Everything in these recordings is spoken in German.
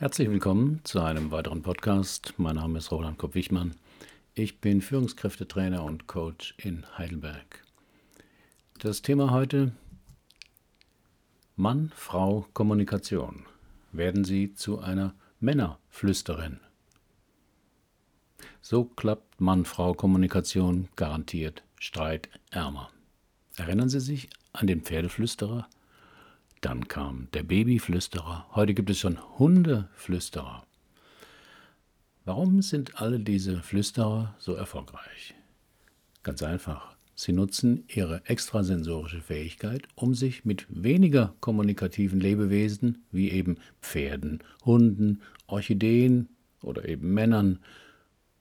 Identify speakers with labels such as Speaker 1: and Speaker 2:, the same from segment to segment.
Speaker 1: Herzlich willkommen zu einem weiteren Podcast. Mein Name ist Roland Kopp-Wichmann. Ich bin Führungskräftetrainer und Coach in Heidelberg. Das Thema heute Mann, Frau, Kommunikation. Werden Sie zu einer Männerflüsterin? So klappt Mann-Frau-Kommunikation garantiert streitärmer. Erinnern Sie sich an den Pferdeflüsterer? Dann kam der Babyflüsterer. Heute gibt es schon Hundeflüsterer. Warum sind alle diese Flüsterer so erfolgreich? Ganz einfach. Sie nutzen ihre extrasensorische Fähigkeit, um sich mit weniger kommunikativen Lebewesen wie eben Pferden, Hunden, Orchideen oder eben Männern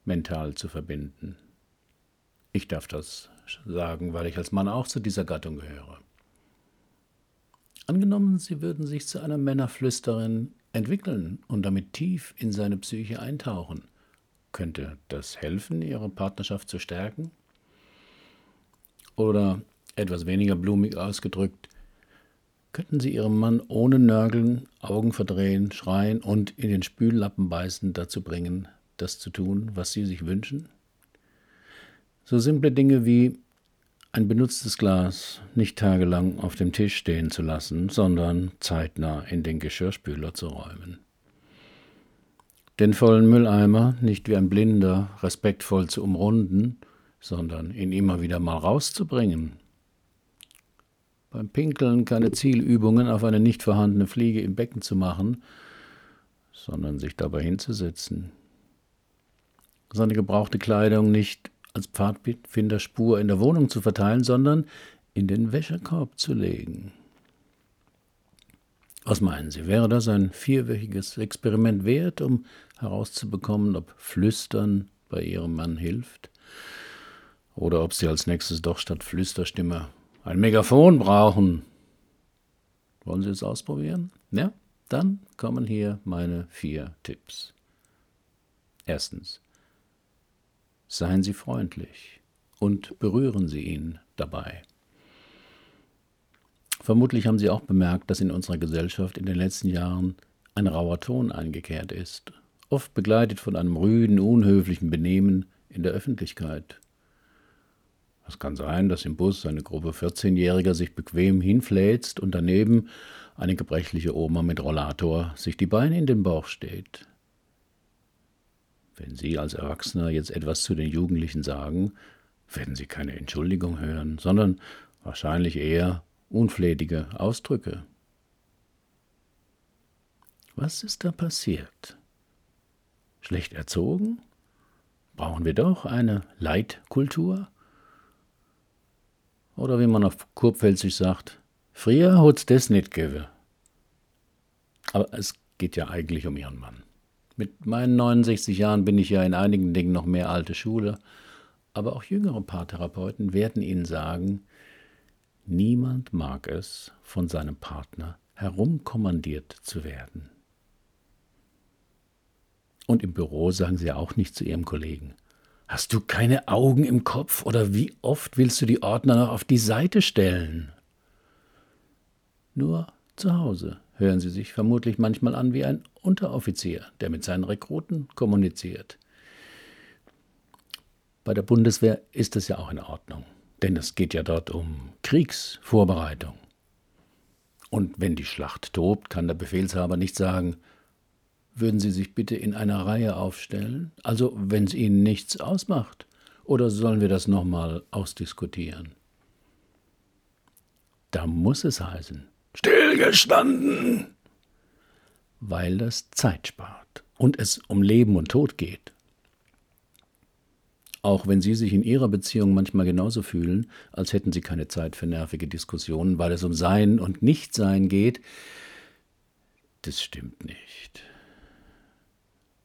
Speaker 1: mental zu verbinden. Ich darf das sagen, weil ich als Mann auch zu dieser Gattung gehöre. Angenommen, Sie würden sich zu einer Männerflüsterin entwickeln und damit tief in seine Psyche eintauchen. Könnte das helfen, Ihre Partnerschaft zu stärken? Oder etwas weniger blumig ausgedrückt, könnten Sie Ihrem Mann ohne Nörgeln, Augen verdrehen, schreien und in den Spüllappen beißen dazu bringen, das zu tun, was Sie sich wünschen? So simple Dinge wie ein benutztes Glas nicht tagelang auf dem Tisch stehen zu lassen, sondern zeitnah in den Geschirrspüler zu räumen. Den vollen Mülleimer nicht wie ein Blinder respektvoll zu umrunden, sondern ihn immer wieder mal rauszubringen. Beim Pinkeln keine Zielübungen auf eine nicht vorhandene Fliege im Becken zu machen, sondern sich dabei hinzusetzen. Seine gebrauchte Kleidung nicht als Pfadfinderspur in der Wohnung zu verteilen, sondern in den Wäschekorb zu legen. Was meinen Sie, wäre das ein vierwöchiges Experiment wert, um herauszubekommen, ob Flüstern bei Ihrem Mann hilft? Oder ob Sie als nächstes doch statt Flüsterstimme ein Megafon brauchen? Wollen Sie es ausprobieren? Ja? Dann kommen hier meine vier Tipps. Erstens. Seien Sie freundlich und berühren Sie ihn dabei. Vermutlich haben Sie auch bemerkt, dass in unserer Gesellschaft in den letzten Jahren ein rauer Ton eingekehrt ist, oft begleitet von einem rüden, unhöflichen Benehmen in der Öffentlichkeit. Es kann sein, dass im Bus eine Gruppe 14-Jähriger sich bequem hinfläzt und daneben eine gebrechliche Oma mit Rollator sich die Beine in den Bauch steht. Wenn Sie als Erwachsener jetzt etwas zu den Jugendlichen sagen, werden Sie keine Entschuldigung hören, sondern wahrscheinlich eher unflätige Ausdrücke. Was ist da passiert? Schlecht erzogen? Brauchen wir doch eine Leitkultur? Oder wie man auf Kurpfälzisch sagt, früher hat's das nicht gegeben. Aber es geht ja eigentlich um ihren Mann. Mit meinen 69 Jahren bin ich ja in einigen Dingen noch mehr alte Schule, aber auch jüngere Paartherapeuten werden Ihnen sagen, niemand mag es, von seinem Partner herumkommandiert zu werden. Und im Büro sagen Sie auch nicht zu Ihrem Kollegen, Hast du keine Augen im Kopf oder wie oft willst du die Ordner noch auf die Seite stellen? Nur zu Hause hören Sie sich vermutlich manchmal an wie ein Unteroffizier, der mit seinen Rekruten kommuniziert. Bei der Bundeswehr ist es ja auch in Ordnung, denn es geht ja dort um Kriegsvorbereitung. Und wenn die Schlacht tobt, kann der Befehlshaber nicht sagen, würden Sie sich bitte in einer Reihe aufstellen, also wenn es Ihnen nichts ausmacht, oder sollen wir das nochmal ausdiskutieren? Da muss es heißen, Stillgestanden! Weil das Zeit spart und es um Leben und Tod geht. Auch wenn Sie sich in Ihrer Beziehung manchmal genauso fühlen, als hätten Sie keine Zeit für nervige Diskussionen, weil es um Sein und Nichtsein geht, das stimmt nicht.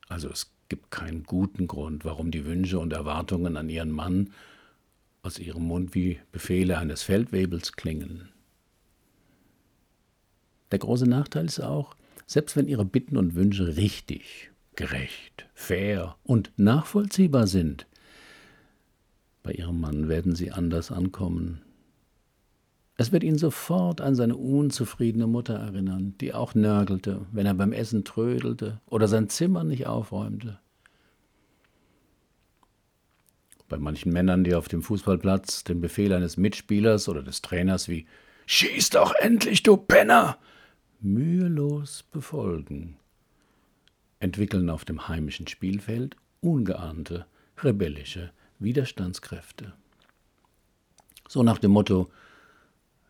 Speaker 1: Also es gibt keinen guten Grund, warum die Wünsche und Erwartungen an Ihren Mann aus Ihrem Mund wie Befehle eines Feldwebels klingen. Der große Nachteil ist auch, selbst wenn Ihre Bitten und Wünsche richtig, gerecht, fair und nachvollziehbar sind, bei Ihrem Mann werden sie anders ankommen. Es wird ihn sofort an seine unzufriedene Mutter erinnern, die auch nörgelte, wenn er beim Essen trödelte oder sein Zimmer nicht aufräumte. Bei manchen Männern, die auf dem Fußballplatz den Befehl eines Mitspielers oder des Trainers wie Schieß doch endlich, du Penner! Mühelos befolgen, entwickeln auf dem heimischen Spielfeld ungeahnte rebellische Widerstandskräfte. So nach dem Motto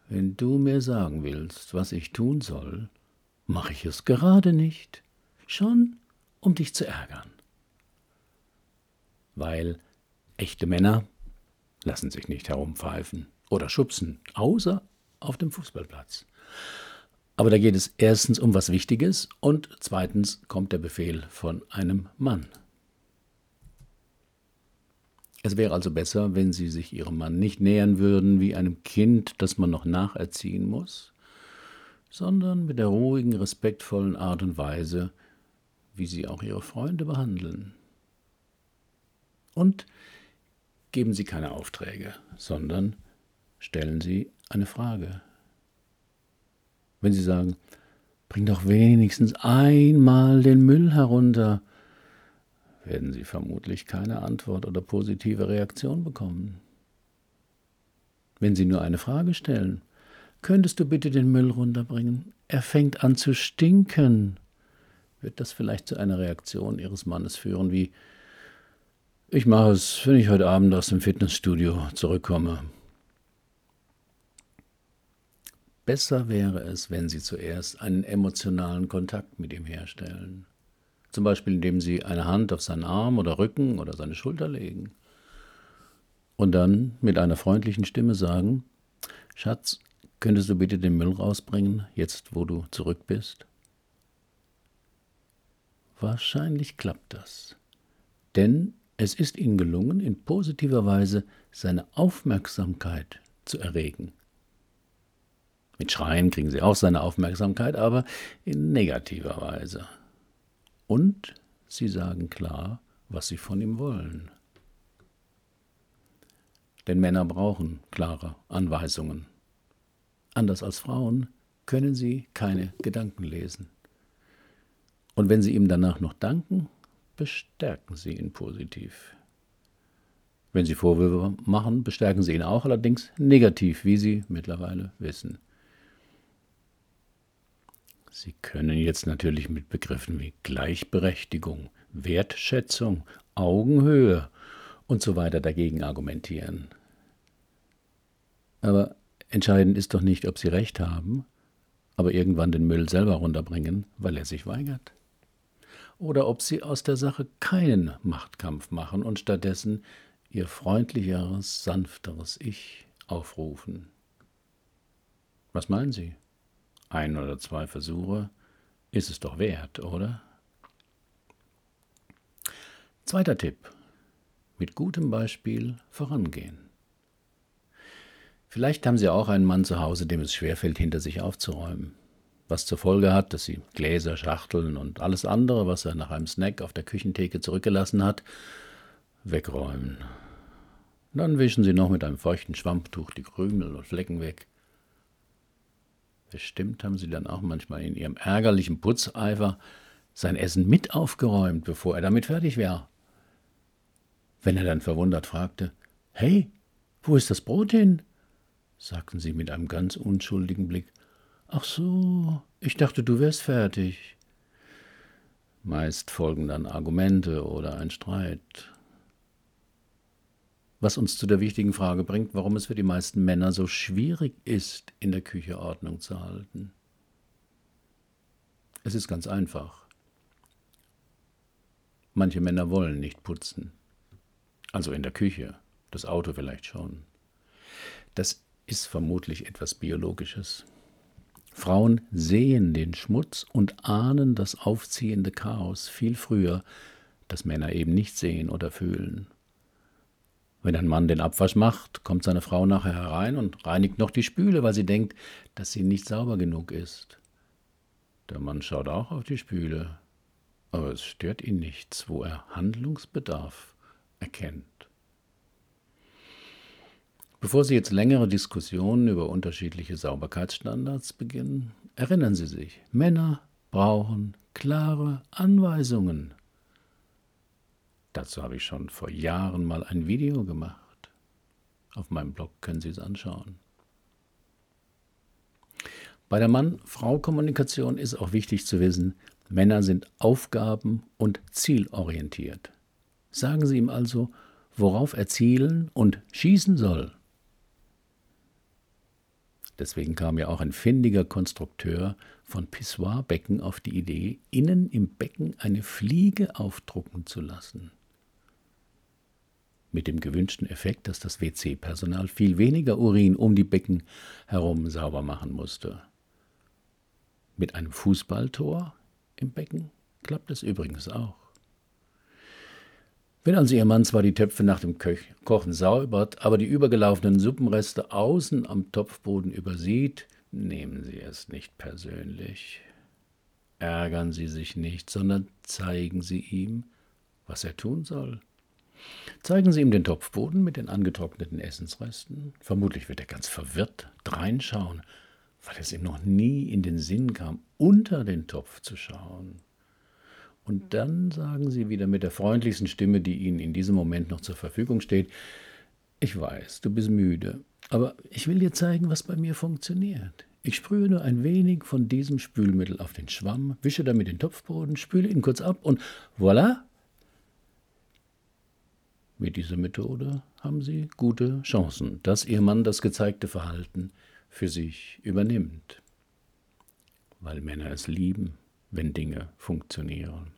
Speaker 1: Wenn du mir sagen willst, was ich tun soll, mache ich es gerade nicht, schon um dich zu ärgern. Weil echte Männer lassen sich nicht herumpfeifen oder schubsen, außer auf dem Fußballplatz. Aber da geht es erstens um was Wichtiges und zweitens kommt der Befehl von einem Mann. Es wäre also besser, wenn Sie sich Ihrem Mann nicht nähern würden wie einem Kind, das man noch nacherziehen muss, sondern mit der ruhigen, respektvollen Art und Weise, wie Sie auch Ihre Freunde behandeln. Und geben Sie keine Aufträge, sondern stellen Sie eine Frage. Wenn Sie sagen, bring doch wenigstens einmal den Müll herunter, werden Sie vermutlich keine Antwort oder positive Reaktion bekommen. Wenn Sie nur eine Frage stellen, könntest du bitte den Müll runterbringen? Er fängt an zu stinken. Wird das vielleicht zu einer Reaktion Ihres Mannes führen, wie ich mache es, wenn ich heute Abend aus dem Fitnessstudio zurückkomme. Besser wäre es, wenn Sie zuerst einen emotionalen Kontakt mit ihm herstellen. Zum Beispiel indem Sie eine Hand auf seinen Arm oder Rücken oder seine Schulter legen. Und dann mit einer freundlichen Stimme sagen, Schatz, könntest du bitte den Müll rausbringen, jetzt wo du zurück bist? Wahrscheinlich klappt das. Denn es ist ihnen gelungen, in positiver Weise seine Aufmerksamkeit zu erregen. Mit Schreien kriegen sie auch seine Aufmerksamkeit, aber in negativer Weise. Und sie sagen klar, was sie von ihm wollen. Denn Männer brauchen klare Anweisungen. Anders als Frauen können sie keine Gedanken lesen. Und wenn sie ihm danach noch danken, bestärken sie ihn positiv. Wenn sie Vorwürfe machen, bestärken sie ihn auch allerdings negativ, wie sie mittlerweile wissen. Sie können jetzt natürlich mit Begriffen wie Gleichberechtigung, Wertschätzung, Augenhöhe und so weiter dagegen argumentieren. Aber entscheidend ist doch nicht, ob Sie recht haben, aber irgendwann den Müll selber runterbringen, weil er sich weigert. Oder ob Sie aus der Sache keinen Machtkampf machen und stattdessen Ihr freundlicheres, sanfteres Ich aufrufen. Was meinen Sie? Ein oder zwei Versuche ist es doch wert, oder? Zweiter Tipp. Mit gutem Beispiel vorangehen. Vielleicht haben Sie auch einen Mann zu Hause, dem es schwerfällt, hinter sich aufzuräumen. Was zur Folge hat, dass Sie Gläser, Schachteln und alles andere, was er nach einem Snack auf der Küchentheke zurückgelassen hat, wegräumen. Dann wischen Sie noch mit einem feuchten Schwammtuch die Krümel und Flecken weg. Bestimmt haben sie dann auch manchmal in ihrem ärgerlichen Putzeifer sein Essen mit aufgeräumt, bevor er damit fertig war. Wenn er dann verwundert fragte, Hey, wo ist das Brot hin? sagten sie mit einem ganz unschuldigen Blick, Ach so, ich dachte, du wärst fertig. Meist folgen dann Argumente oder ein Streit. Was uns zu der wichtigen Frage bringt, warum es für die meisten Männer so schwierig ist, in der Küche Ordnung zu halten. Es ist ganz einfach. Manche Männer wollen nicht putzen. Also in der Küche, das Auto vielleicht schon. Das ist vermutlich etwas Biologisches. Frauen sehen den Schmutz und ahnen das aufziehende Chaos viel früher, das Männer eben nicht sehen oder fühlen. Wenn ein Mann den Abwasch macht, kommt seine Frau nachher herein und reinigt noch die Spüle, weil sie denkt, dass sie nicht sauber genug ist. Der Mann schaut auch auf die Spüle, aber es stört ihn nichts, wo er Handlungsbedarf erkennt. Bevor Sie jetzt längere Diskussionen über unterschiedliche Sauberkeitsstandards beginnen, erinnern Sie sich, Männer brauchen klare Anweisungen. Dazu habe ich schon vor Jahren mal ein Video gemacht. Auf meinem Blog können Sie es anschauen. Bei der Mann-Frau-Kommunikation ist auch wichtig zu wissen, Männer sind aufgaben- und zielorientiert. Sagen Sie ihm also, worauf er zielen und schießen soll. Deswegen kam ja auch ein findiger Konstrukteur von Pissoirbecken auf die Idee, innen im Becken eine Fliege aufdrucken zu lassen. Mit dem gewünschten Effekt, dass das WC-Personal viel weniger Urin um die Becken herum sauber machen musste. Mit einem Fußballtor im Becken klappt es übrigens auch. Wenn also Ihr Mann zwar die Töpfe nach dem Kochen säubert, aber die übergelaufenen Suppenreste außen am Topfboden übersieht, nehmen Sie es nicht persönlich. Ärgern Sie sich nicht, sondern zeigen Sie ihm, was er tun soll. Zeigen Sie ihm den Topfboden mit den angetrockneten Essensresten. Vermutlich wird er ganz verwirrt dreinschauen, weil es ihm noch nie in den Sinn kam, unter den Topf zu schauen. Und dann sagen sie wieder mit der freundlichsten Stimme, die ihnen in diesem Moment noch zur Verfügung steht, ich weiß, du bist müde, aber ich will dir zeigen, was bei mir funktioniert. Ich sprühe nur ein wenig von diesem Spülmittel auf den Schwamm, wische damit den Topfboden, spüle ihn kurz ab und voilà! Mit dieser Methode haben Sie gute Chancen, dass Ihr Mann das gezeigte Verhalten für sich übernimmt, weil Männer es lieben wenn Dinge funktionieren.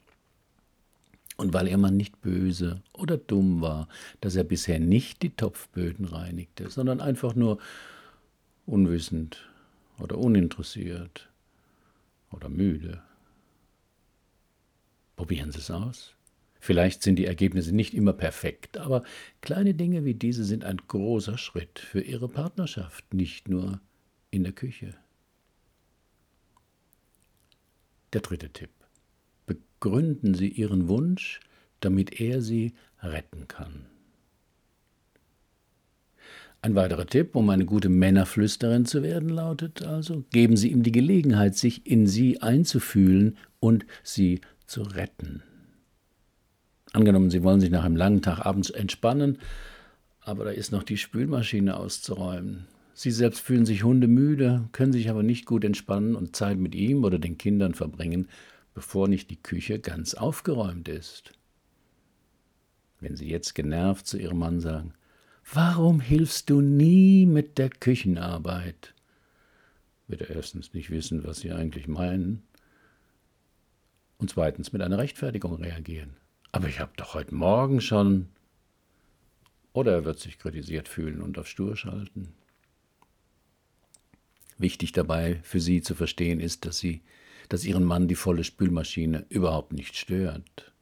Speaker 1: Und weil ihr Mann nicht böse oder dumm war, dass er bisher nicht die Topfböden reinigte, sondern einfach nur unwissend oder uninteressiert oder müde. Probieren Sie es aus. Vielleicht sind die Ergebnisse nicht immer perfekt, aber kleine Dinge wie diese sind ein großer Schritt für Ihre Partnerschaft, nicht nur in der Küche. Der dritte Tipp. Begründen Sie Ihren Wunsch, damit er Sie retten kann. Ein weiterer Tipp, um eine gute Männerflüsterin zu werden, lautet also, geben Sie ihm die Gelegenheit, sich in Sie einzufühlen und Sie zu retten. Angenommen, Sie wollen sich nach einem langen Tag abends entspannen, aber da ist noch die Spülmaschine auszuräumen. Sie selbst fühlen sich hundemüde, können sich aber nicht gut entspannen und Zeit mit ihm oder den Kindern verbringen, bevor nicht die Küche ganz aufgeräumt ist. Wenn Sie jetzt genervt zu Ihrem Mann sagen, Warum hilfst du nie mit der Küchenarbeit? wird er erstens nicht wissen, was Sie eigentlich meinen, und zweitens mit einer Rechtfertigung reagieren. Aber ich habe doch heute Morgen schon. Oder er wird sich kritisiert fühlen und auf Stur schalten. Wichtig dabei für sie zu verstehen ist, dass sie, dass ihren Mann die volle Spülmaschine überhaupt nicht stört.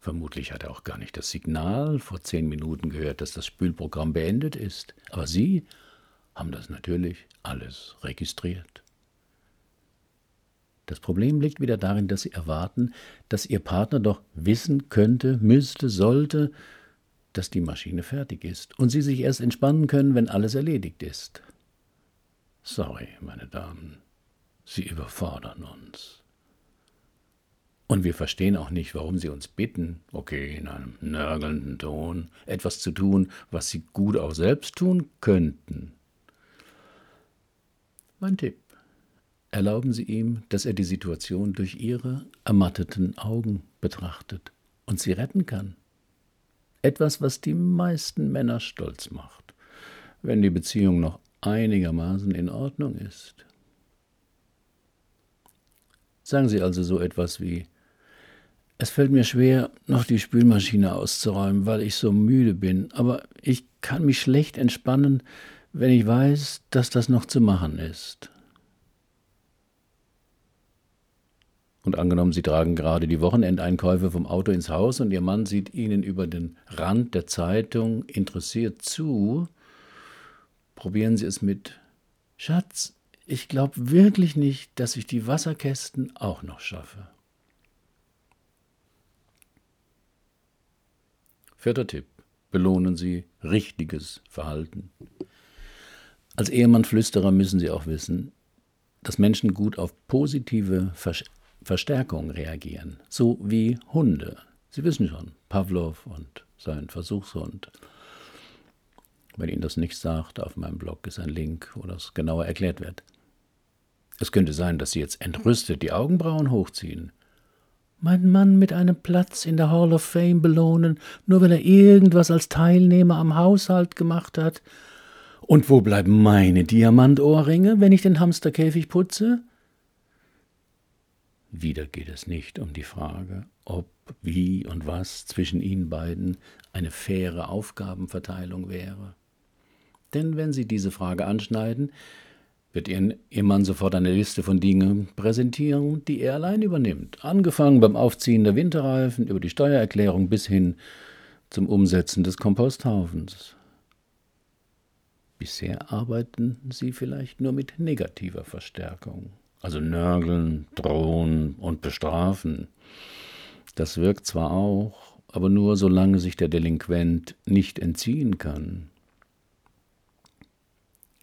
Speaker 1: Vermutlich hat er auch gar nicht das Signal vor zehn Minuten gehört, dass das Spülprogramm beendet ist. Aber Sie haben das natürlich alles registriert. Das Problem liegt wieder darin, dass Sie erwarten, dass Ihr Partner doch wissen könnte, müsste, sollte, dass die Maschine fertig ist und Sie sich erst entspannen können, wenn alles erledigt ist. Sorry, meine Damen, Sie überfordern uns. Und wir verstehen auch nicht, warum Sie uns bitten, okay, in einem nörgelnden Ton, etwas zu tun, was Sie gut auch selbst tun könnten. Mein Tipp. Erlauben Sie ihm, dass er die Situation durch Ihre ermatteten Augen betrachtet und sie retten kann. Etwas, was die meisten Männer stolz macht. Wenn die Beziehung noch einigermaßen in Ordnung ist. Sagen Sie also so etwas wie, es fällt mir schwer, noch die Spülmaschine auszuräumen, weil ich so müde bin, aber ich kann mich schlecht entspannen, wenn ich weiß, dass das noch zu machen ist. Und angenommen, Sie tragen gerade die Wochenendeinkäufe vom Auto ins Haus und Ihr Mann sieht Ihnen über den Rand der Zeitung interessiert zu, Probieren Sie es mit. Schatz, ich glaube wirklich nicht, dass ich die Wasserkästen auch noch schaffe. Vierter Tipp. belohnen Sie richtiges Verhalten. Als Ehemann-Flüsterer müssen Sie auch wissen, dass Menschen gut auf positive Verstärkung reagieren, so wie Hunde. Sie wissen schon, Pavlov und sein Versuchshund. Wenn Ihnen das nicht sagt, auf meinem Blog ist ein Link, wo das genauer erklärt wird. Es könnte sein, dass Sie jetzt entrüstet die Augenbrauen hochziehen. Mein Mann mit einem Platz in der Hall of Fame belohnen, nur weil er irgendwas als Teilnehmer am Haushalt gemacht hat. Und wo bleiben meine Diamantohrringe, wenn ich den Hamsterkäfig putze? Wieder geht es nicht um die Frage, ob, wie und was zwischen Ihnen beiden eine faire Aufgabenverteilung wäre. Denn wenn Sie diese Frage anschneiden, wird Ihren Ehemann sofort eine Liste von Dingen präsentieren, die er allein übernimmt. Angefangen beim Aufziehen der Winterreifen, über die Steuererklärung bis hin zum Umsetzen des Komposthaufens. Bisher arbeiten Sie vielleicht nur mit negativer Verstärkung, also nörgeln, drohen und bestrafen. Das wirkt zwar auch, aber nur solange sich der Delinquent nicht entziehen kann.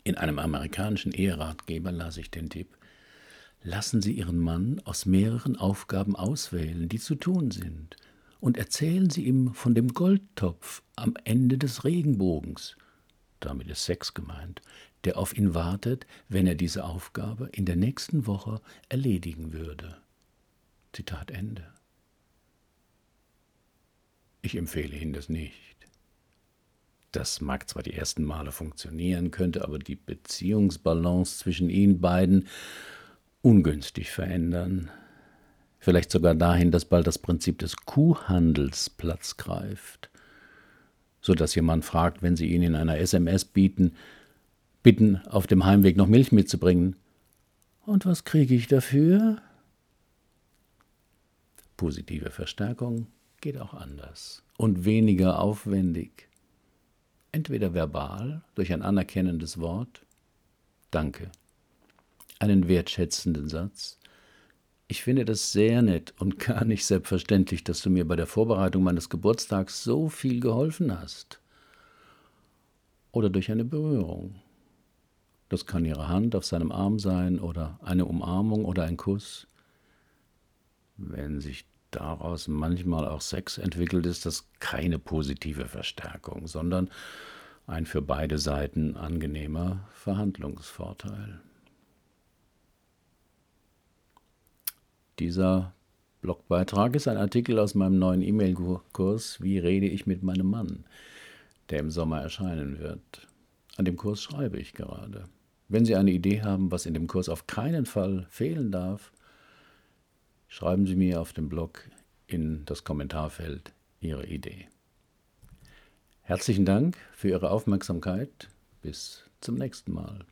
Speaker 1: In einem amerikanischen Eheratgeber las ich den Tipp, lassen Sie Ihren Mann aus mehreren Aufgaben auswählen, die zu tun sind, und erzählen Sie ihm von dem Goldtopf am Ende des Regenbogens, damit ist Sex gemeint, der auf ihn wartet, wenn er diese Aufgabe in der nächsten Woche erledigen würde. Zitat Ende. Ich empfehle Ihnen das nicht. Das mag zwar die ersten Male funktionieren, könnte aber die Beziehungsbalance zwischen ihnen beiden ungünstig verändern. Vielleicht sogar dahin, dass bald das Prinzip des Kuhhandels Platz greift, so dass jemand fragt, wenn Sie ihn in einer SMS bieten, bitten, auf dem Heimweg noch Milch mitzubringen. Und was kriege ich dafür? Positive Verstärkung geht auch anders und weniger aufwendig entweder verbal durch ein anerkennendes Wort, Danke, einen wertschätzenden Satz, ich finde das sehr nett und gar nicht selbstverständlich, dass du mir bei der Vorbereitung meines Geburtstags so viel geholfen hast. Oder durch eine Berührung. Das kann ihre Hand auf seinem Arm sein oder eine Umarmung oder ein Kuss. Wenn sich daraus manchmal auch Sex entwickelt, ist das keine positive Verstärkung, sondern ein für beide Seiten angenehmer Verhandlungsvorteil. Dieser Blogbeitrag ist ein Artikel aus meinem neuen E-Mail-Kurs Wie rede ich mit meinem Mann, der im Sommer erscheinen wird. An dem Kurs schreibe ich gerade. Wenn Sie eine Idee haben, was in dem Kurs auf keinen Fall fehlen darf, schreiben Sie mir auf dem Blog in das Kommentarfeld Ihre Idee. Herzlichen Dank für Ihre Aufmerksamkeit. Bis zum nächsten Mal.